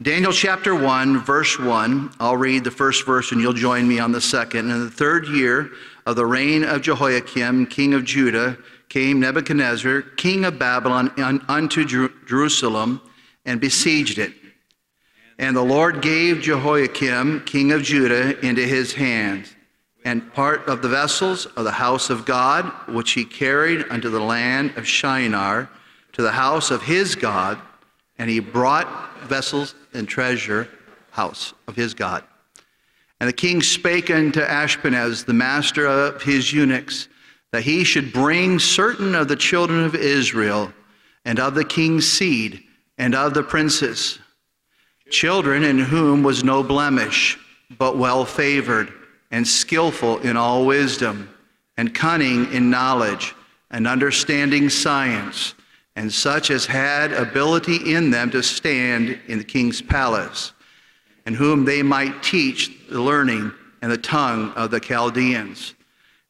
Daniel chapter 1, verse 1. I'll read the first verse and you'll join me on the second. In the third year of the reign of Jehoiakim, king of Judah, came Nebuchadnezzar, king of Babylon, unto Jerusalem and besieged it. And the Lord gave Jehoiakim, king of Judah, into his hands, and part of the vessels of the house of God, which he carried unto the land of Shinar, to the house of his God, and he brought vessels and treasure house of his God. And the king spake unto Ashpenaz, the master of his eunuchs, that he should bring certain of the children of Israel, and of the king's seed, and of the princes, children in whom was no blemish, but well favored, and skillful in all wisdom, and cunning in knowledge, and understanding science and such as had ability in them to stand in the king's palace, and whom they might teach the learning and the tongue of the Chaldeans.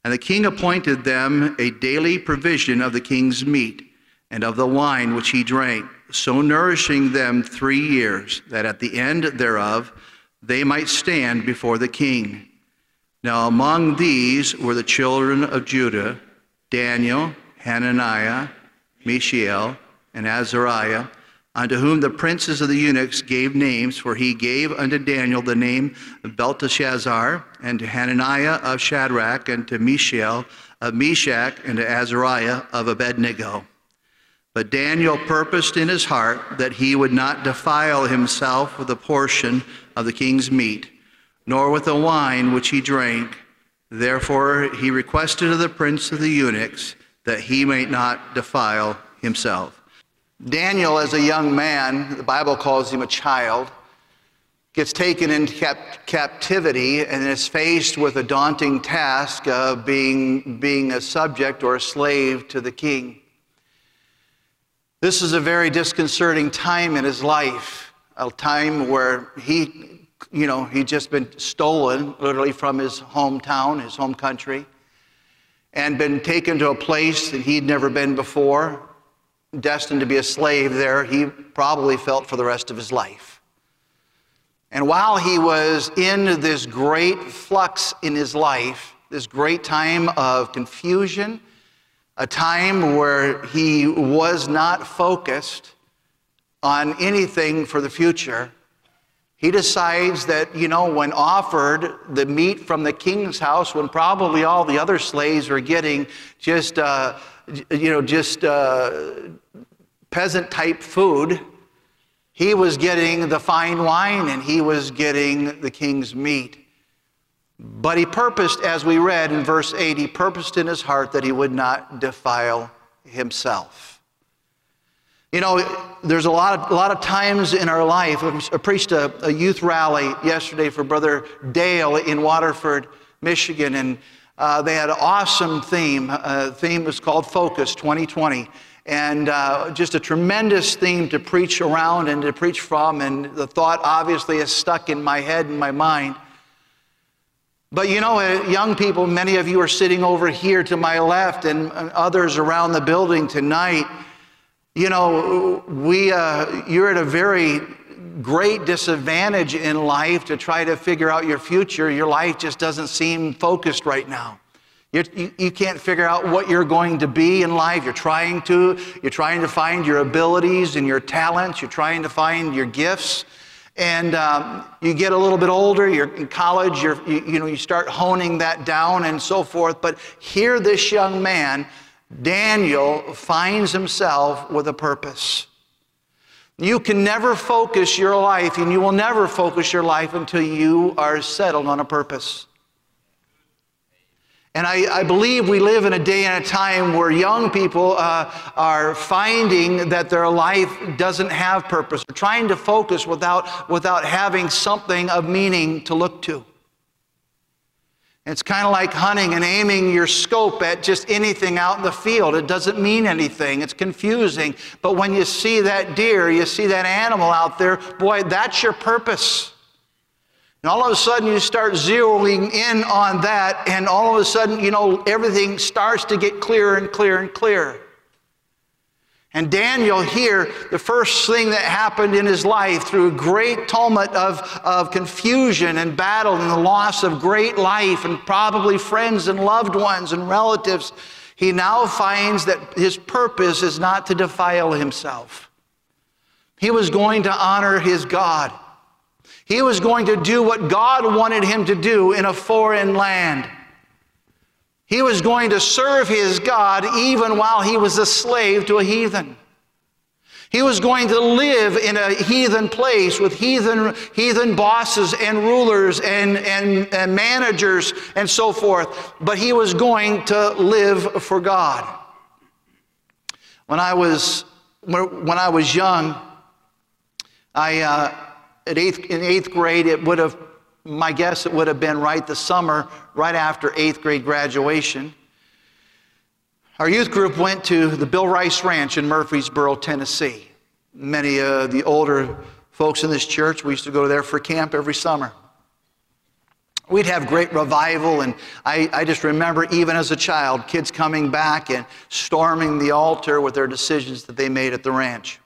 And the king appointed them a daily provision of the king's meat and of the wine which he drank, so nourishing them three years, that at the end thereof they might stand before the king. Now among these were the children of Judah Daniel, Hananiah, Mishael, and Azariah, unto whom the princes of the eunuchs gave names, for he gave unto Daniel the name of Belteshazzar, and to Hananiah of Shadrach, and to Mishael of Meshach, and to Azariah of Abednego. But Daniel purposed in his heart that he would not defile himself with a portion of the king's meat, nor with the wine which he drank. Therefore he requested of the prince of the eunuchs that he may not defile himself. Daniel, as a young man, the Bible calls him a child, gets taken into cap- captivity and is faced with a daunting task of being, being a subject or a slave to the king. This is a very disconcerting time in his life, a time where he, you know, he'd just been stolen literally from his hometown, his home country and been taken to a place that he'd never been before, destined to be a slave there, he probably felt for the rest of his life. And while he was in this great flux in his life, this great time of confusion, a time where he was not focused on anything for the future, he decides that, you know, when offered the meat from the king's house, when probably all the other slaves were getting just, uh, you know, just uh, peasant type food, he was getting the fine wine and he was getting the king's meat. But he purposed, as we read in verse 8, he purposed in his heart that he would not defile himself. You know, there's a lot of, a lot of times in our life. I preached a, a youth rally yesterday for Brother Dale in Waterford, Michigan, and uh, they had an awesome theme. Uh, theme was called Focus 2020. And uh, just a tremendous theme to preach around and to preach from. And the thought obviously is stuck in my head and my mind. But you know, uh, young people, many of you are sitting over here to my left and, and others around the building tonight you know, we, uh, you're at a very great disadvantage in life to try to figure out your future. Your life just doesn't seem focused right now. You, you, can't figure out what you're going to be in life. You're trying to. You're trying to find your abilities and your talents. You're trying to find your gifts. And um, you get a little bit older, you're in college, you're, you, you know, you start honing that down and so forth. But here, this young man Daniel finds himself with a purpose. You can never focus your life, and you will never focus your life until you are settled on a purpose. And I, I believe we live in a day and a time where young people uh, are finding that their life doesn't have purpose, They're trying to focus without, without having something of meaning to look to. It's kind of like hunting and aiming your scope at just anything out in the field. It doesn't mean anything. It's confusing. But when you see that deer, you see that animal out there, boy, that's your purpose. And all of a sudden, you start zeroing in on that, and all of a sudden, you know, everything starts to get clearer and clearer and clearer. And Daniel here, the first thing that happened in his life through a great tumult of, of confusion and battle and the loss of great life and probably friends and loved ones and relatives, he now finds that his purpose is not to defile himself. He was going to honor his God. He was going to do what God wanted him to do in a foreign land. He was going to serve his God even while he was a slave to a heathen. He was going to live in a heathen place with heathen, heathen bosses and rulers and, and, and managers and so forth, but he was going to live for God. When I was, when I was young, I, uh, at eighth, in eighth grade, it would have my guess it would have been right the summer, right after eighth grade graduation. Our youth group went to the Bill Rice Ranch in Murfreesboro, Tennessee. Many of the older folks in this church, we used to go there for camp every summer. We'd have great revival, and I, I, just remember, even as a child, kids coming back and storming the altar with their decisions that they made at the ranch.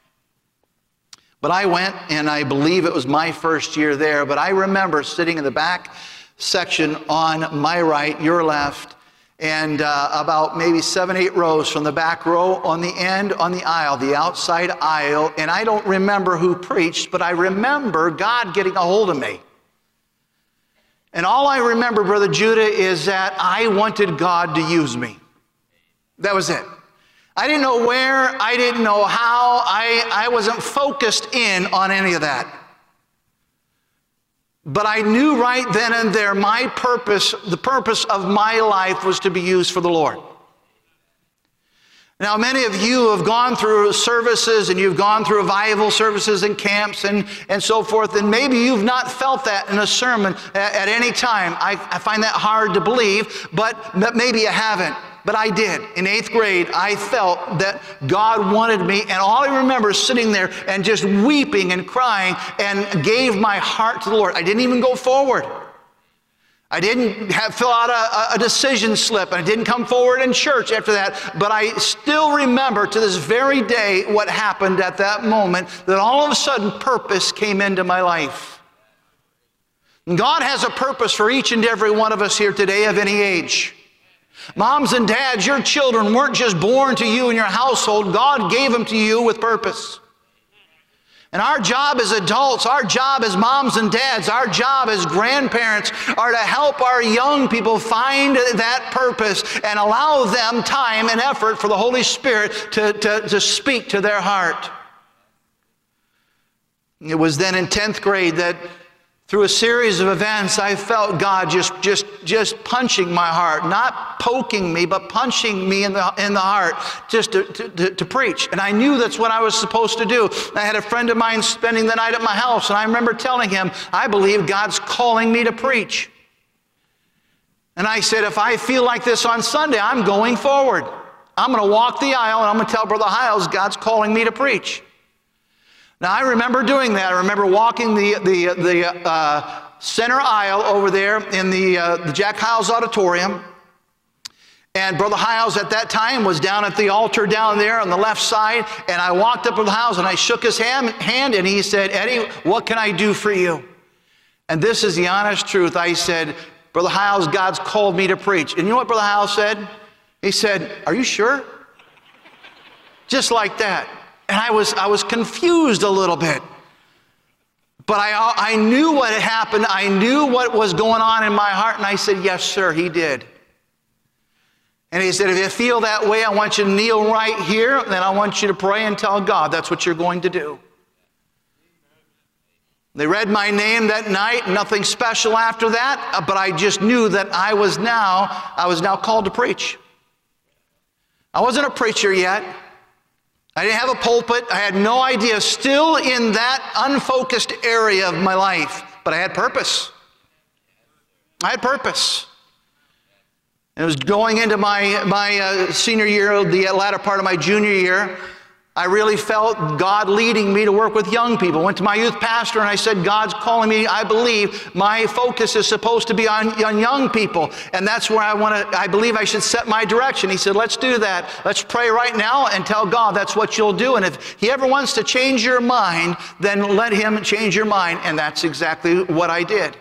But I went, and I believe it was my first year there, but I remember sitting in the back section on my right, your left, and uh, about maybe seven, eight rows from the back row on the end, on the aisle, the outside aisle. And I don't remember who preached, but I remember God getting a hold of me. And all I remember, Brother Judah, is that I wanted God to use me. That was it. I didn't know where, I didn't know how, I, I wasn't focused in on any of that. But I knew right then and there my purpose, the purpose of my life was to be used for the Lord. Now, many of you have gone through services and you've gone through revival services and camps and, and so forth, and maybe you've not felt that in a sermon at, at any time. I, I find that hard to believe, but maybe you haven't but I did. In eighth grade, I felt that God wanted me, and all I remember is sitting there and just weeping and crying and gave my heart to the Lord. I didn't even go forward. I didn't have, fill out a, a decision slip, and I didn't come forward in church after that, but I still remember to this very day what happened at that moment that all of a sudden purpose came into my life. God has a purpose for each and every one of us here today of any age. Moms and dads, your children weren't just born to you in your household, God gave them to you with purpose. And our job as adults, our job as moms and dads, our job as grandparents are to help our young people find that purpose and allow them time and effort for the Holy Spirit to, to, to speak to their heart. It was then in 10th grade that through a series of events, I felt God just, just, just punching my heart, not poking me, but punching me in the, in the heart just to, to, to, preach. And I knew that's what I was supposed to do. I had a friend of mine spending the night at my house, and I remember telling him, I believe God's calling me to preach. And I said, if I feel like this on Sunday, I'm going forward. I'm going to walk the aisle, and I'm going to tell Brother Hyles God's calling me to preach. Now, I remember doing that. I remember walking the, the, the uh, center aisle over there in the, uh, the Jack Hyles Auditorium. And Brother Hyles at that time was down at the altar down there on the left side. And I walked up to the house and I shook his hand, hand and he said, Eddie, what can I do for you? And this is the honest truth. I said, Brother Hyles, God's called me to preach. And you know what Brother Hyles said? He said, Are you sure? Just like that. And I was, I was confused a little bit. But I, I knew what had happened. I knew what was going on in my heart. And I said, Yes, sir, he did. And he said, If you feel that way, I want you to kneel right here. Then I want you to pray and tell God that's what you're going to do. They read my name that night, nothing special after that, but I just knew that I was now, I was now called to preach. I wasn't a preacher yet. I didn't have a pulpit. I had no idea. Still in that unfocused area of my life, but I had purpose. I had purpose. And It was going into my, my uh, senior year, the latter part of my junior year. I really felt God leading me to work with young people. Went to my youth pastor and I said, God's calling me. I believe my focus is supposed to be on, on young people. And that's where I want to, I believe I should set my direction. He said, let's do that. Let's pray right now and tell God that's what you'll do. And if He ever wants to change your mind, then let Him change your mind. And that's exactly what I did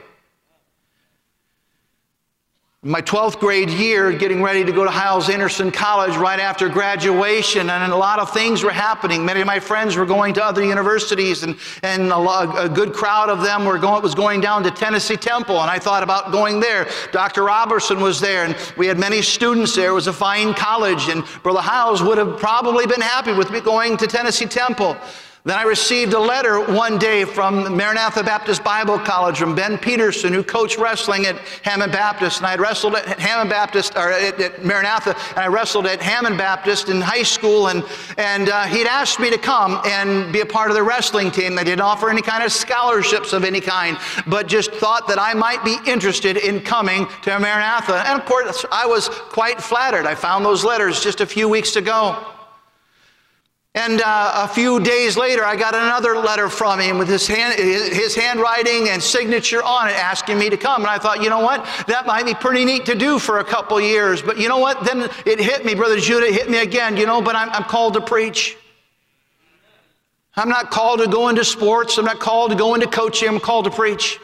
my 12th grade year, getting ready to go to Hyles-Anderson College right after graduation, and a lot of things were happening. Many of my friends were going to other universities, and, and a, lot, a good crowd of them were going, was going down to Tennessee Temple, and I thought about going there. Dr. Robertson was there, and we had many students there. It was a fine college, and Brother Hyles would have probably been happy with me going to Tennessee Temple. Then I received a letter one day from Maranatha Baptist Bible College from Ben Peterson, who coached wrestling at Hammond Baptist. And I had wrestled at Hammond Baptist, or at, at Maranatha, and I wrestled at Hammond Baptist in high school. And, and uh, he'd asked me to come and be a part of the wrestling team. They didn't offer any kind of scholarships of any kind, but just thought that I might be interested in coming to Maranatha. And of course, I was quite flattered. I found those letters just a few weeks ago. And uh, a few days later, I got another letter from him with his, hand, his handwriting and signature on it asking me to come. And I thought, you know what? That might be pretty neat to do for a couple years. But you know what? Then it hit me, Brother Judah, it hit me again, you know, but I'm, I'm called to preach. I'm not called to go into sports. I'm not called to go into coaching. I'm called to preach.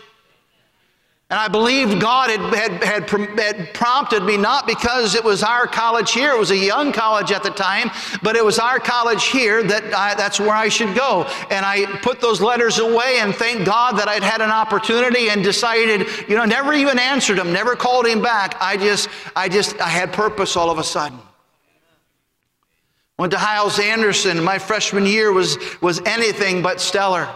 And I believed God had, had, had, had, prompted me not because it was our college here, it was a young college at the time, but it was our college here that I, that's where I should go. And I put those letters away and thank God that I'd had an opportunity and decided, you know, never even answered him, never called him back. I just, I just, I had purpose all of a sudden. Went to Hyles-Anderson. My freshman year was, was anything but stellar.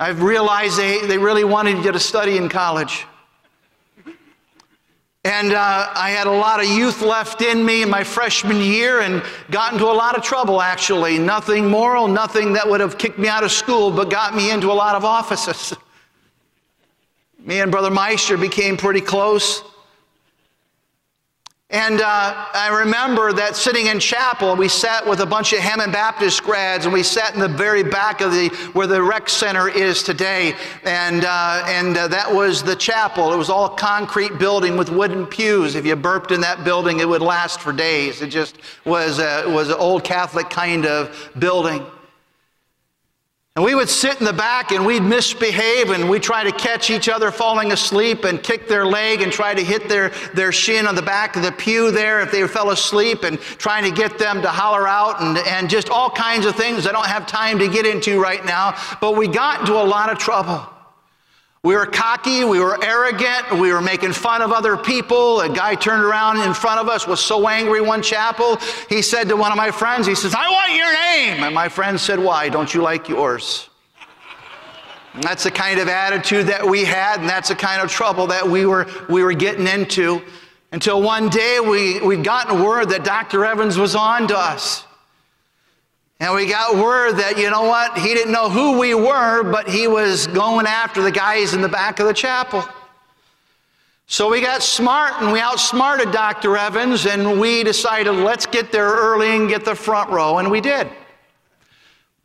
I've realized they, they really wanted you to study in college. And uh, I had a lot of youth left in me in my freshman year and got into a lot of trouble, actually. Nothing moral, nothing that would have kicked me out of school, but got me into a lot of offices. me and Brother Meister became pretty close. And uh, I remember that sitting in chapel, we sat with a bunch of Hammond Baptist grads, and we sat in the very back of the where the rec center is today, and uh, and uh, that was the chapel. It was all concrete building with wooden pews. If you burped in that building, it would last for days. It just was a, was an old Catholic kind of building. And we would sit in the back and we'd misbehave and we'd try to catch each other falling asleep and kick their leg and try to hit their, their shin on the back of the pew there if they fell asleep and trying to get them to holler out and, and just all kinds of things I don't have time to get into right now. But we got into a lot of trouble. We were cocky, we were arrogant, we were making fun of other people. A guy turned around in front of us, was so angry one chapel. He said to one of my friends, he says, I want your name. And my friend said, Why? Don't you like yours? And that's the kind of attitude that we had, and that's the kind of trouble that we were, we were getting into. Until one day we, we'd gotten word that Dr. Evans was on to us. And we got word that, you know what, he didn't know who we were, but he was going after the guys in the back of the chapel. So we got smart and we outsmarted Dr. Evans and we decided let's get there early and get the front row, and we did.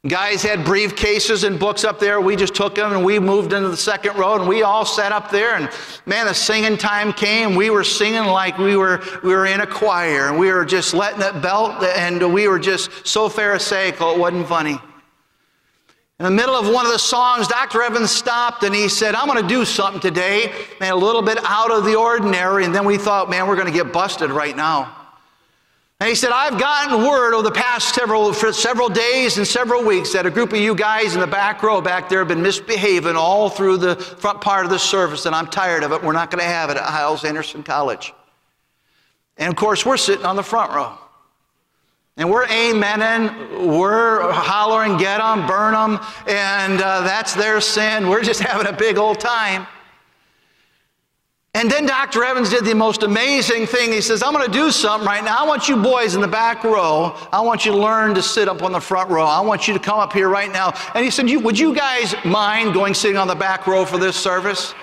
Guys had briefcases and books up there. We just took them and we moved into the second row and we all sat up there. And man, the singing time came. We were singing like we were, we were in a choir and we were just letting it belt and we were just so pharisaical it wasn't funny. In the middle of one of the songs, Dr. Evans stopped and he said, I'm going to do something today, man, a little bit out of the ordinary. And then we thought, man, we're going to get busted right now. And he said, I've gotten word over the past several, several days and several weeks that a group of you guys in the back row back there have been misbehaving all through the front part of the service, and I'm tired of it. We're not going to have it at Hyles-Anderson College. And of course, we're sitting on the front row. And we're amening, we're hollering, get them, burn them, and uh, that's their sin. We're just having a big old time. And then Dr. Evans did the most amazing thing. He says, I'm going to do something right now. I want you boys in the back row, I want you to learn to sit up on the front row. I want you to come up here right now. And he said, Would you guys mind going sitting on the back row for this service?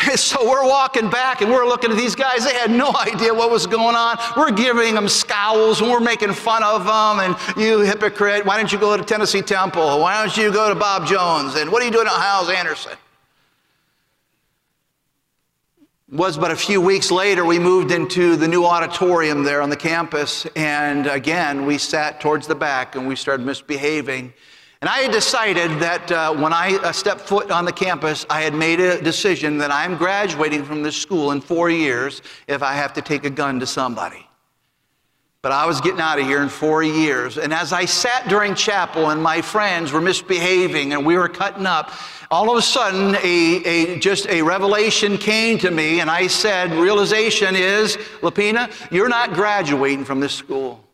so we're walking back and we're looking at these guys. They had no idea what was going on. We're giving them scowls and we're making fun of them. And you hypocrite, why don't you go to Tennessee Temple? Why don't you go to Bob Jones? And what are you doing at Hyles Anderson? Was but a few weeks later we moved into the new auditorium there on the campus and again we sat towards the back and we started misbehaving and I had decided that uh, when I uh, stepped foot on the campus, I had made a decision that I'm graduating from this school in four years if I have to take a gun to somebody. But I was getting out of here in four years. And as I sat during chapel and my friends were misbehaving and we were cutting up, all of a sudden a, a, just a revelation came to me and I said, realization is, Lapina, you're not graduating from this school.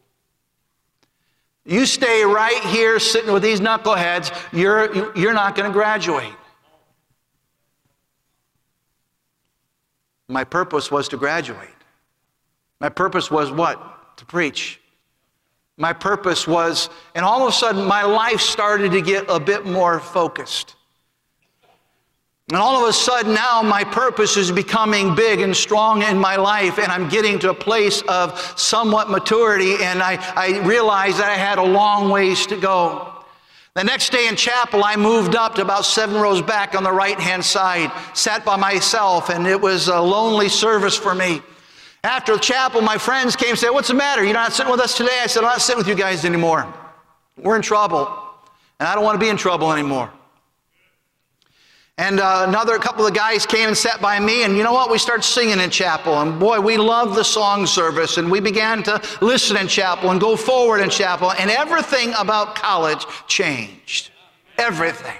You stay right here sitting with these knuckleheads, you're, you're not going to graduate. My purpose was to graduate. My purpose was what? To preach. My purpose was, and all of a sudden, my life started to get a bit more focused. And all of a sudden now my purpose is becoming big and strong in my life, and I'm getting to a place of somewhat maturity, and I, I realized that I had a long ways to go. The next day in chapel, I moved up to about seven rows back on the right hand side, sat by myself, and it was a lonely service for me. After chapel, my friends came and said, What's the matter? You're not sitting with us today? I said, I'm not sitting with you guys anymore. We're in trouble, and I don't want to be in trouble anymore. And uh, another couple of guys came and sat by me, and you know what? We started singing in chapel. And boy, we loved the song service. And we began to listen in chapel and go forward in chapel. And everything about college changed. Everything.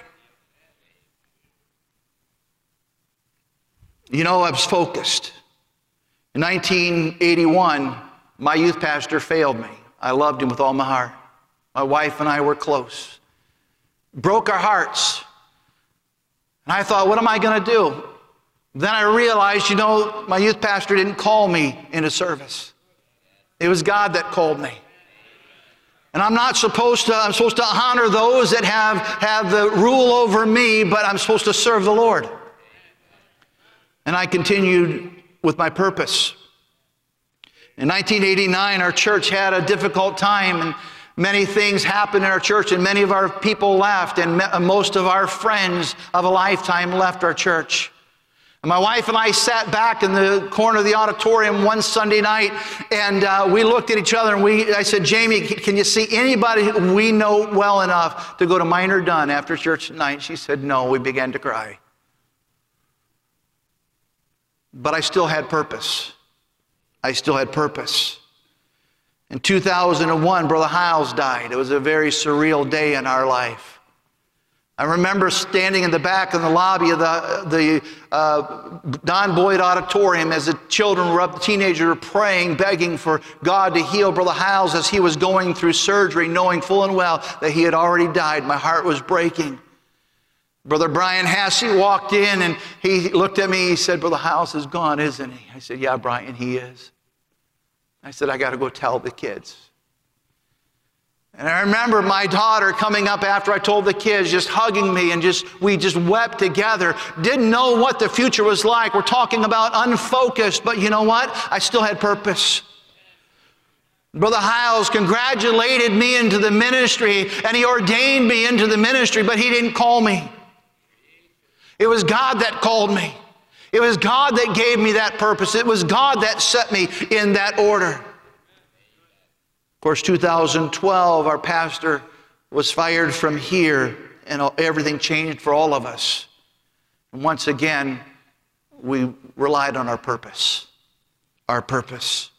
You know, I was focused. In 1981, my youth pastor failed me. I loved him with all my heart. My wife and I were close. Broke our hearts. And I thought, what am I going to do? Then I realized, you know, my youth pastor didn't call me into service. It was God that called me. And I'm not supposed to, I'm supposed to honor those that have, have the rule over me, but I'm supposed to serve the Lord. And I continued with my purpose. In 1989, our church had a difficult time, and Many things happened in our church, and many of our people left, and most of our friends of a lifetime left our church. And my wife and I sat back in the corner of the auditorium one Sunday night, and uh, we looked at each other, and we, I said, Jamie, can you see anybody we know well enough to go to Miner Dunn after church tonight? She said, No. We began to cry. But I still had purpose. I still had purpose. In 2001, Brother Hyles died. It was a very surreal day in our life. I remember standing in the back in the lobby of the, the uh, Don Boyd Auditorium as the children were up, the teenagers were praying, begging for God to heal Brother Hyles as he was going through surgery, knowing full and well that he had already died. My heart was breaking. Brother Brian Hassey walked in and he looked at me. He said, Brother Hyles is gone, isn't he? I said, Yeah, Brian, he is. I said, I got to go tell the kids. And I remember my daughter coming up after I told the kids, just hugging me, and just we just wept together. Didn't know what the future was like. We're talking about unfocused, but you know what? I still had purpose. Brother Hyles congratulated me into the ministry, and he ordained me into the ministry, but he didn't call me. It was God that called me. It was God that gave me that purpose. It was God that set me in that order. Of course, 2012, our pastor was fired from here, and everything changed for all of us. And once again, we relied on our purpose. Our purpose.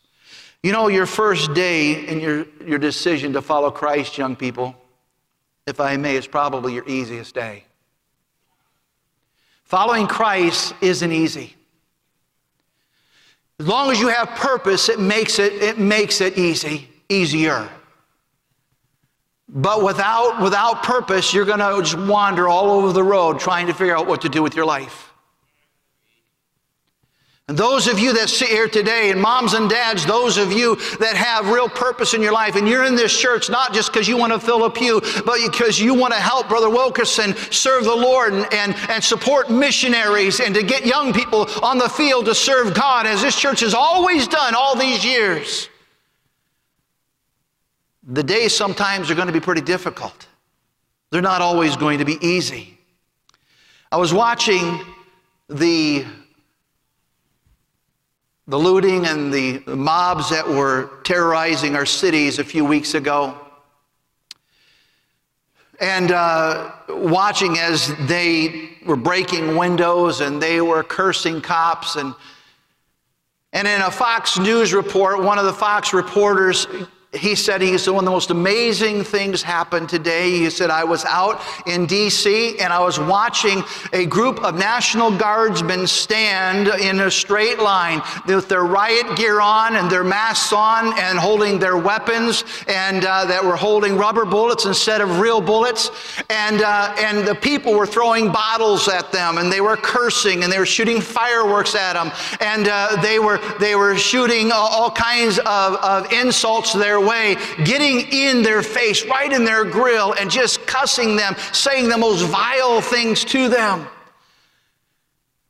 You know, your first day in your, your decision to follow Christ, young people, if I may, is probably your easiest day. Following Christ isn't easy. As long as you have purpose, it makes it, it makes it easy, easier. But without, without purpose, you're going to just wander all over the road trying to figure out what to do with your life. And those of you that sit here today, and moms and dads, those of you that have real purpose in your life, and you're in this church not just because you want to fill a pew, but because you want to help Brother Wilkerson serve the Lord and, and, and support missionaries and to get young people on the field to serve God, as this church has always done all these years. The days sometimes are going to be pretty difficult. They're not always going to be easy. I was watching the the looting and the mobs that were terrorizing our cities a few weeks ago. And uh, watching as they were breaking windows and they were cursing cops. And, and in a Fox News report, one of the Fox reporters he said he said one of the most amazing things happened today. He said I was out in D.C. and I was watching a group of National Guardsmen stand in a straight line with their riot gear on and their masks on and holding their weapons and uh, that were holding rubber bullets instead of real bullets. And uh, and the people were throwing bottles at them and they were cursing and they were shooting fireworks at them and uh, they were they were shooting all kinds of, of insults their way, getting in their face, right in their grill, and just cussing them, saying the most vile things to them.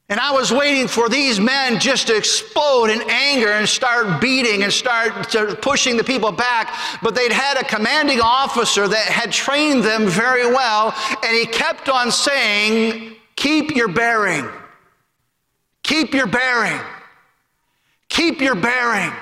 And I was waiting for these men just to explode in anger and start beating and start pushing the people back. But they'd had a commanding officer that had trained them very well, and he kept on saying, Keep your bearing. Keep your bearing. Keep your bearing.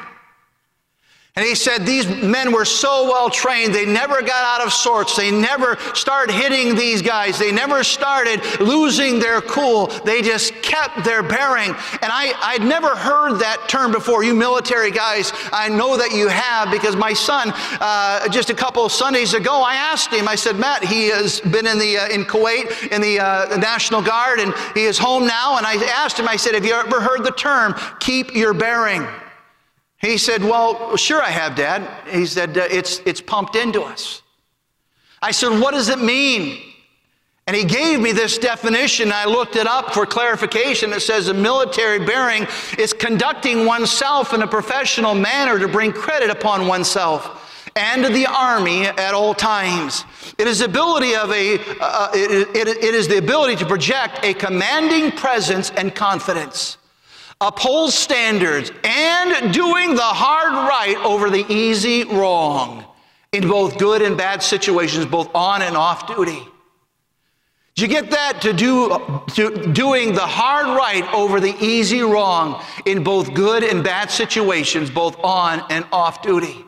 And he said these men were so well trained, they never got out of sorts. They never started hitting these guys. They never started losing their cool. They just kept their bearing. And I, I'd never heard that term before. You military guys, I know that you have because my son, uh, just a couple of Sundays ago, I asked him, I said, Matt, he has been in, the, uh, in Kuwait in the, uh, the National Guard and he is home now. And I asked him, I said, Have you ever heard the term, keep your bearing? He said, Well, sure I have, Dad. He said, uh, it's, it's pumped into us. I said, What does it mean? And he gave me this definition. I looked it up for clarification. It says a military bearing is conducting oneself in a professional manner to bring credit upon oneself and the army at all times. It is the ability of a uh, it, it, it is the ability to project a commanding presence and confidence upholds standards, and doing the hard right over the easy wrong in both good and bad situations, both on and off duty. Do you get that? To do to doing the hard right over the easy wrong in both good and bad situations, both on and off duty.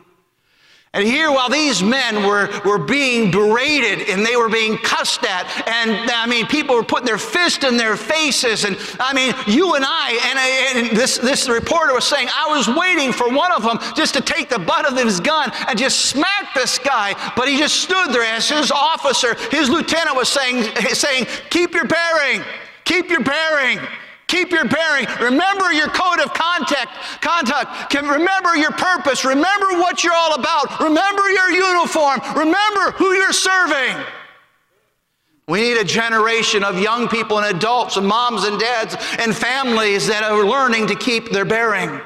And here, while these men were, were being berated and they were being cussed at, and I mean, people were putting their fist in their faces, and I mean, you and I, and, and this, this reporter was saying, I was waiting for one of them just to take the butt of his gun and just smack this guy, but he just stood there as his officer, his lieutenant was saying, saying Keep your bearing, keep your bearing. Keep your bearing. Remember your code of contact, contact. Remember your purpose. Remember what you're all about. Remember your uniform. Remember who you're serving. We need a generation of young people and adults and moms and dads and families that are learning to keep their bearing.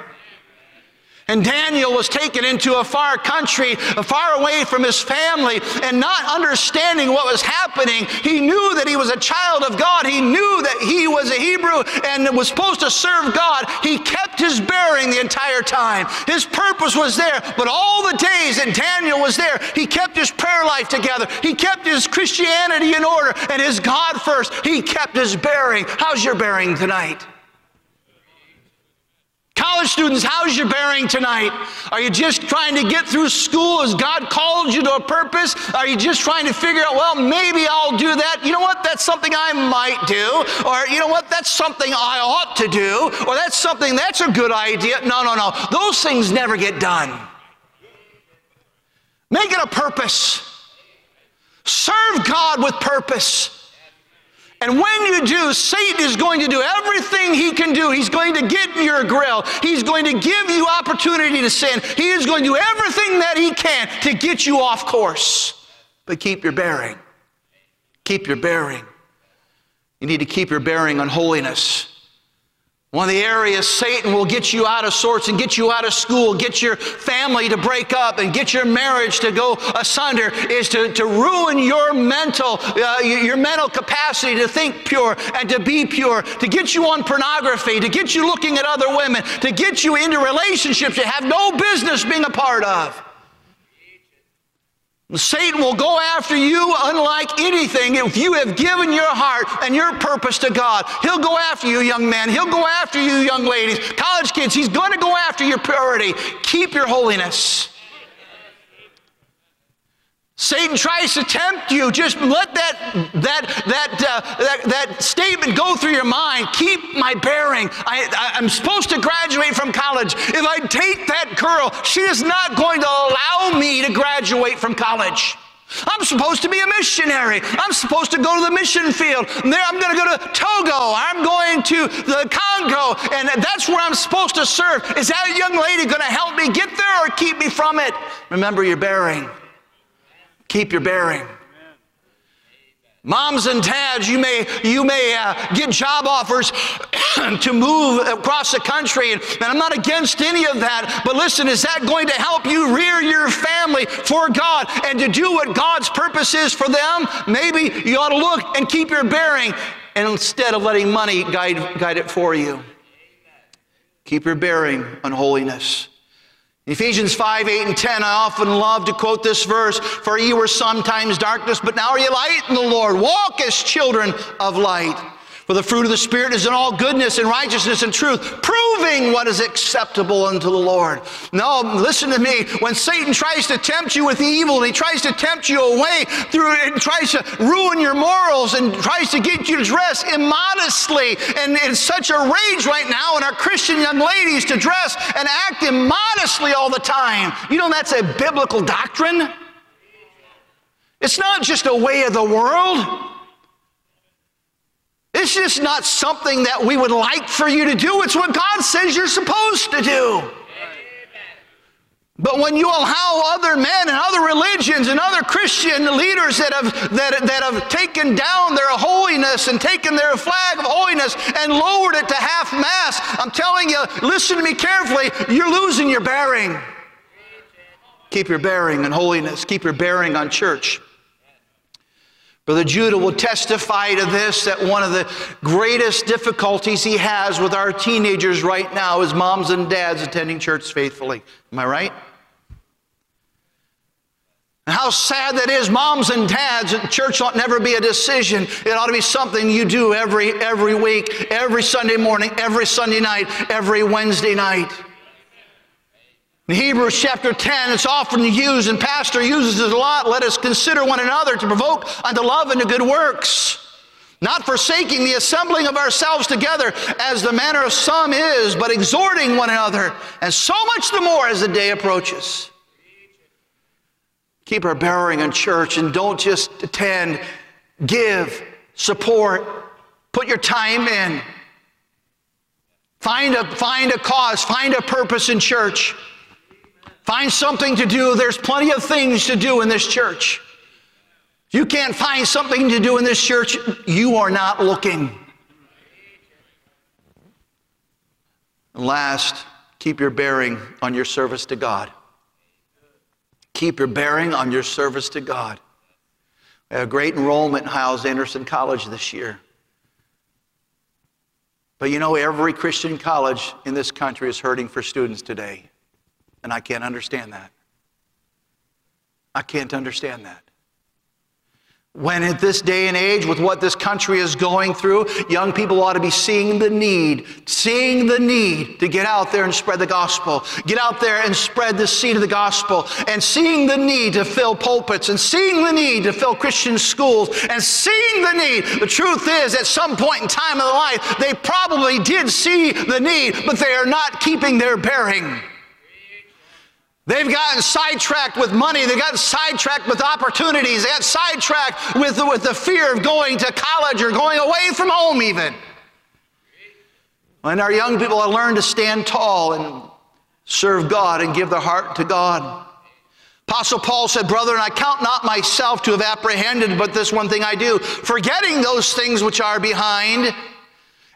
And Daniel was taken into a far country, far away from his family, and not understanding what was happening. He knew that he was a child of God. He knew that he was a Hebrew and was supposed to serve God. He kept his bearing the entire time. His purpose was there, but all the days that Daniel was there, he kept his prayer life together. He kept his Christianity in order and his God first. He kept his bearing. How's your bearing tonight? College students, how's your bearing tonight? Are you just trying to get through school as God called you to a purpose? Are you just trying to figure out, well, maybe I'll do that? You know what? That's something I might do. Or, you know what? That's something I ought to do. Or that's something that's a good idea. No, no, no. Those things never get done. Make it a purpose. Serve God with purpose. And when you do, Satan is going to do everything he can do. He's going to get your grill. He's going to give you opportunity to sin. He is going to do everything that he can to get you off course. But keep your bearing. Keep your bearing. You need to keep your bearing on holiness. One of the areas Satan will get you out of sorts and get you out of school, get your family to break up, and get your marriage to go asunder is to, to ruin your mental, uh, your mental capacity to think pure and to be pure, to get you on pornography, to get you looking at other women, to get you into relationships you have no business being a part of. Satan will go after you unlike anything if you have given your heart and your purpose to God. He'll go after you, young men. He'll go after you, young ladies. College kids, he's going to go after your purity. Keep your holiness. Satan tries to tempt you. Just let that, that, that, uh, that, that, statement go through your mind. Keep my bearing. I, I'm supposed to graduate from college. If I date that girl, she is not going to allow me to graduate from college. I'm supposed to be a missionary. I'm supposed to go to the mission field. There, I'm going to go to Togo. I'm going to the Congo, and that's where I'm supposed to serve. Is that young lady going to help me get there or keep me from it? Remember your bearing. Keep your bearing. Moms and dads, you may, you may uh, get job offers to move across the country, and, and I'm not against any of that, but listen, is that going to help you rear your family for God and to do what God's purpose is for them? Maybe you ought to look and keep your bearing instead of letting money guide, guide it for you. Keep your bearing on holiness. Ephesians 5, 8, and 10, I often love to quote this verse For ye were sometimes darkness, but now are ye light in the Lord. Walk as children of light. For the fruit of the Spirit is in all goodness and righteousness and truth, proving what is acceptable unto the Lord. No, listen to me. When Satan tries to tempt you with evil and he tries to tempt you away through and tries to ruin your morals and tries to get you to dress immodestly, and it's such a rage right now in our Christian young ladies to dress and act immodestly all the time. You know that's a biblical doctrine. It's not just a way of the world. It's just not something that we would like for you to do. It's what God says you're supposed to do. But when you allow other men and other religions and other Christian leaders that have, that, that have taken down their holiness and taken their flag of holiness and lowered it to half mast, I'm telling you, listen to me carefully, you're losing your bearing. Keep your bearing on holiness, keep your bearing on church. Brother Judah will testify to this that one of the greatest difficulties he has with our teenagers right now is moms and dads attending church faithfully. Am I right? And how sad that is, moms and dads, church ought never be a decision. It ought to be something you do every, every week, every Sunday morning, every Sunday night, every Wednesday night. In Hebrews chapter 10, it's often used, and Pastor uses it a lot. Let us consider one another to provoke unto love and to good works. Not forsaking the assembling of ourselves together as the manner of some is, but exhorting one another, and so much the more as the day approaches. Keep our bearing in church and don't just attend, give, support, put your time in. Find a, find a cause, find a purpose in church. Find something to do. There's plenty of things to do in this church. If you can't find something to do in this church, you are not looking. And last, keep your bearing on your service to God. Keep your bearing on your service to God. We had a great enrollment in Hyles Anderson College this year. But you know, every Christian college in this country is hurting for students today. And I can't understand that. I can't understand that. When at this day and age, with what this country is going through, young people ought to be seeing the need, seeing the need to get out there and spread the gospel, get out there and spread the seed of the gospel, and seeing the need to fill pulpits, and seeing the need to fill Christian schools, and seeing the need. The truth is, at some point in time in their life, they probably did see the need, but they are not keeping their bearing. They've gotten sidetracked with money. They've gotten sidetracked with opportunities. They got sidetracked with, with the fear of going to college or going away from home, even. And our young people have learned to stand tall and serve God and give their heart to God. Apostle Paul said, Brethren, I count not myself to have apprehended, but this one thing I do, forgetting those things which are behind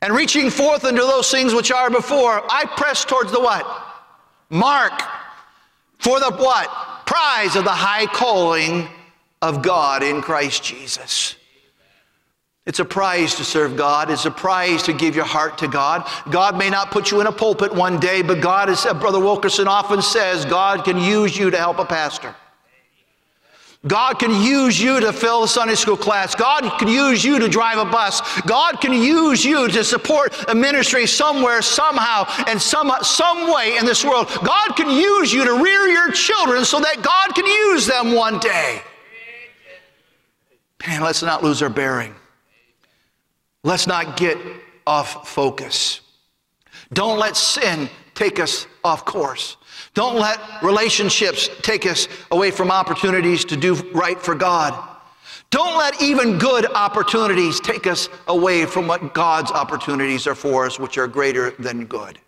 And reaching forth unto those things which are before, I press towards the what? Mark. For the what? Prize of the high calling of God in Christ Jesus. It's a prize to serve God. It's a prize to give your heart to God. God may not put you in a pulpit one day, but God, as Brother Wilkerson often says, God can use you to help a pastor. God can use you to fill a Sunday school class. God can use you to drive a bus. God can use you to support a ministry somewhere, somehow, and some, some way in this world. God can use you to rear your children so that God can use them one day. Man, let's not lose our bearing. Let's not get off focus. Don't let sin take us off course. Don't let relationships take us away from opportunities to do right for God. Don't let even good opportunities take us away from what God's opportunities are for us, which are greater than good.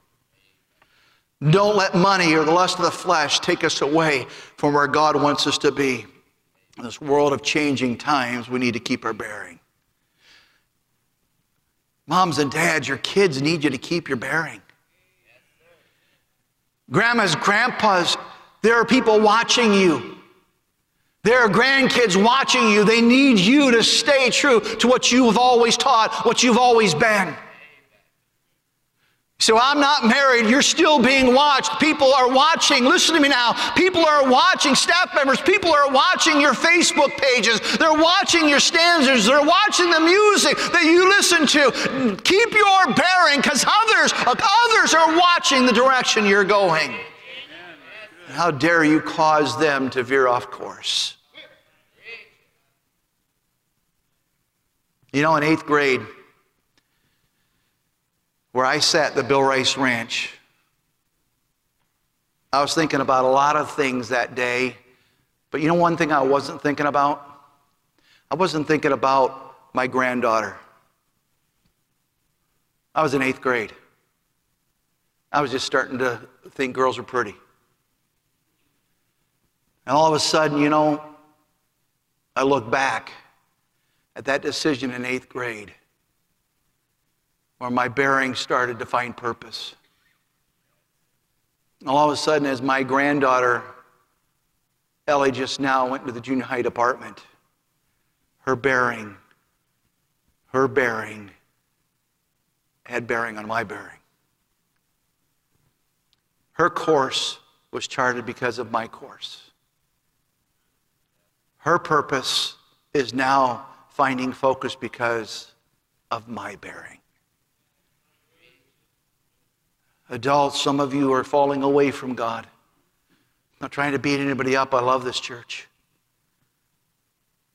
Don't let money or the lust of the flesh take us away from where God wants us to be. In this world of changing times, we need to keep our bearing. Moms and dads, your kids need you to keep your bearing. Grandmas, grandpas, there are people watching you. There are grandkids watching you. They need you to stay true to what you've always taught, what you've always been. So I'm not married. You're still being watched. People are watching. Listen to me now. People are watching. Staff members, people are watching your Facebook pages. They're watching your stanzas. They're watching the music that you listen to. Keep your bearing because others, others are watching the direction you're going. How dare you cause them to veer off course? You know, in eighth grade, where I sat at the Bill Rice Ranch. I was thinking about a lot of things that day, but you know one thing I wasn't thinking about? I wasn't thinking about my granddaughter. I was in eighth grade. I was just starting to think girls were pretty. And all of a sudden, you know, I look back at that decision in eighth grade where my bearing started to find purpose. All of a sudden, as my granddaughter, Ellie, just now went to the junior high department, her bearing, her bearing had bearing on my bearing. Her course was charted because of my course. Her purpose is now finding focus because of my bearing. Adults, some of you are falling away from God. I'm not trying to beat anybody up. I love this church.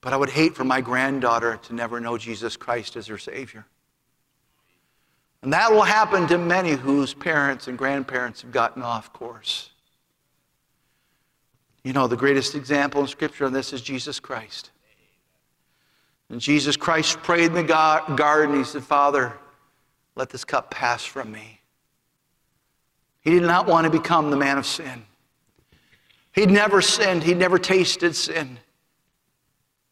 But I would hate for my granddaughter to never know Jesus Christ as her Savior. And that will happen to many whose parents and grandparents have gotten off course. You know, the greatest example in Scripture on this is Jesus Christ. And Jesus Christ prayed in the garden. He said, Father, let this cup pass from me. He did not want to become the man of sin. He'd never sinned, he'd never tasted sin.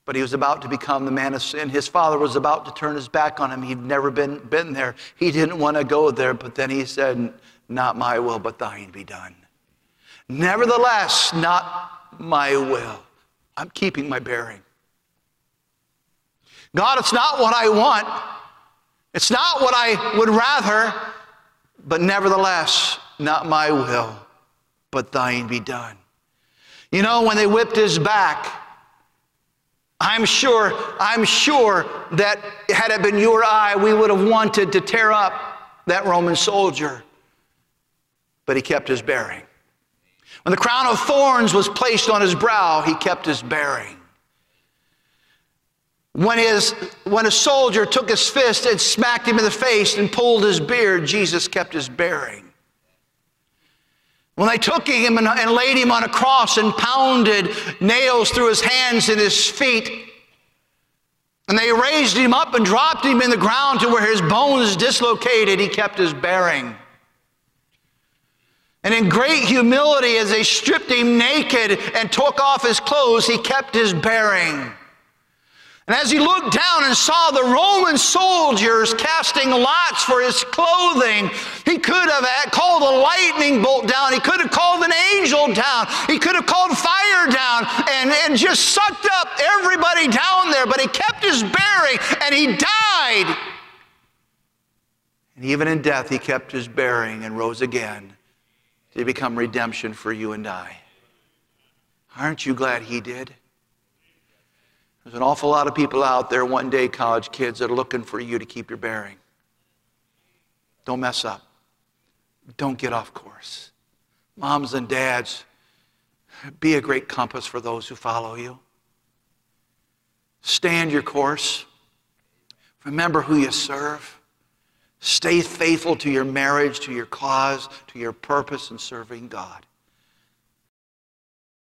But he was about to become the man of sin. His father was about to turn his back on him. He'd never been, been there. He didn't want to go there, but then he said, Not my will, but thine be done. Nevertheless, not my will. I'm keeping my bearing. God, it's not what I want. It's not what I would rather, but nevertheless, not my will, but thine be done. You know, when they whipped his back, I'm sure, I'm sure that had it been you or I, we would have wanted to tear up that Roman soldier. But he kept his bearing. When the crown of thorns was placed on his brow, he kept his bearing. When, his, when a soldier took his fist and smacked him in the face and pulled his beard, Jesus kept his bearing. When they took him and, and laid him on a cross and pounded nails through his hands and his feet, and they raised him up and dropped him in the ground to where his bones dislocated, he kept his bearing. And in great humility, as they stripped him naked and took off his clothes, he kept his bearing. And as he looked down and saw the Roman soldiers casting lots for his clothing, he could have called a lightning bolt down. He could have called an angel down. He could have called fire down and, and just sucked up everybody down there. But he kept his bearing and he died. And even in death, he kept his bearing and rose again to become redemption for you and I. Aren't you glad he did? There's an awful lot of people out there, one day college kids, that are looking for you to keep your bearing. Don't mess up. Don't get off course. Moms and dads, be a great compass for those who follow you. Stand your course. Remember who you serve. Stay faithful to your marriage, to your cause, to your purpose in serving God.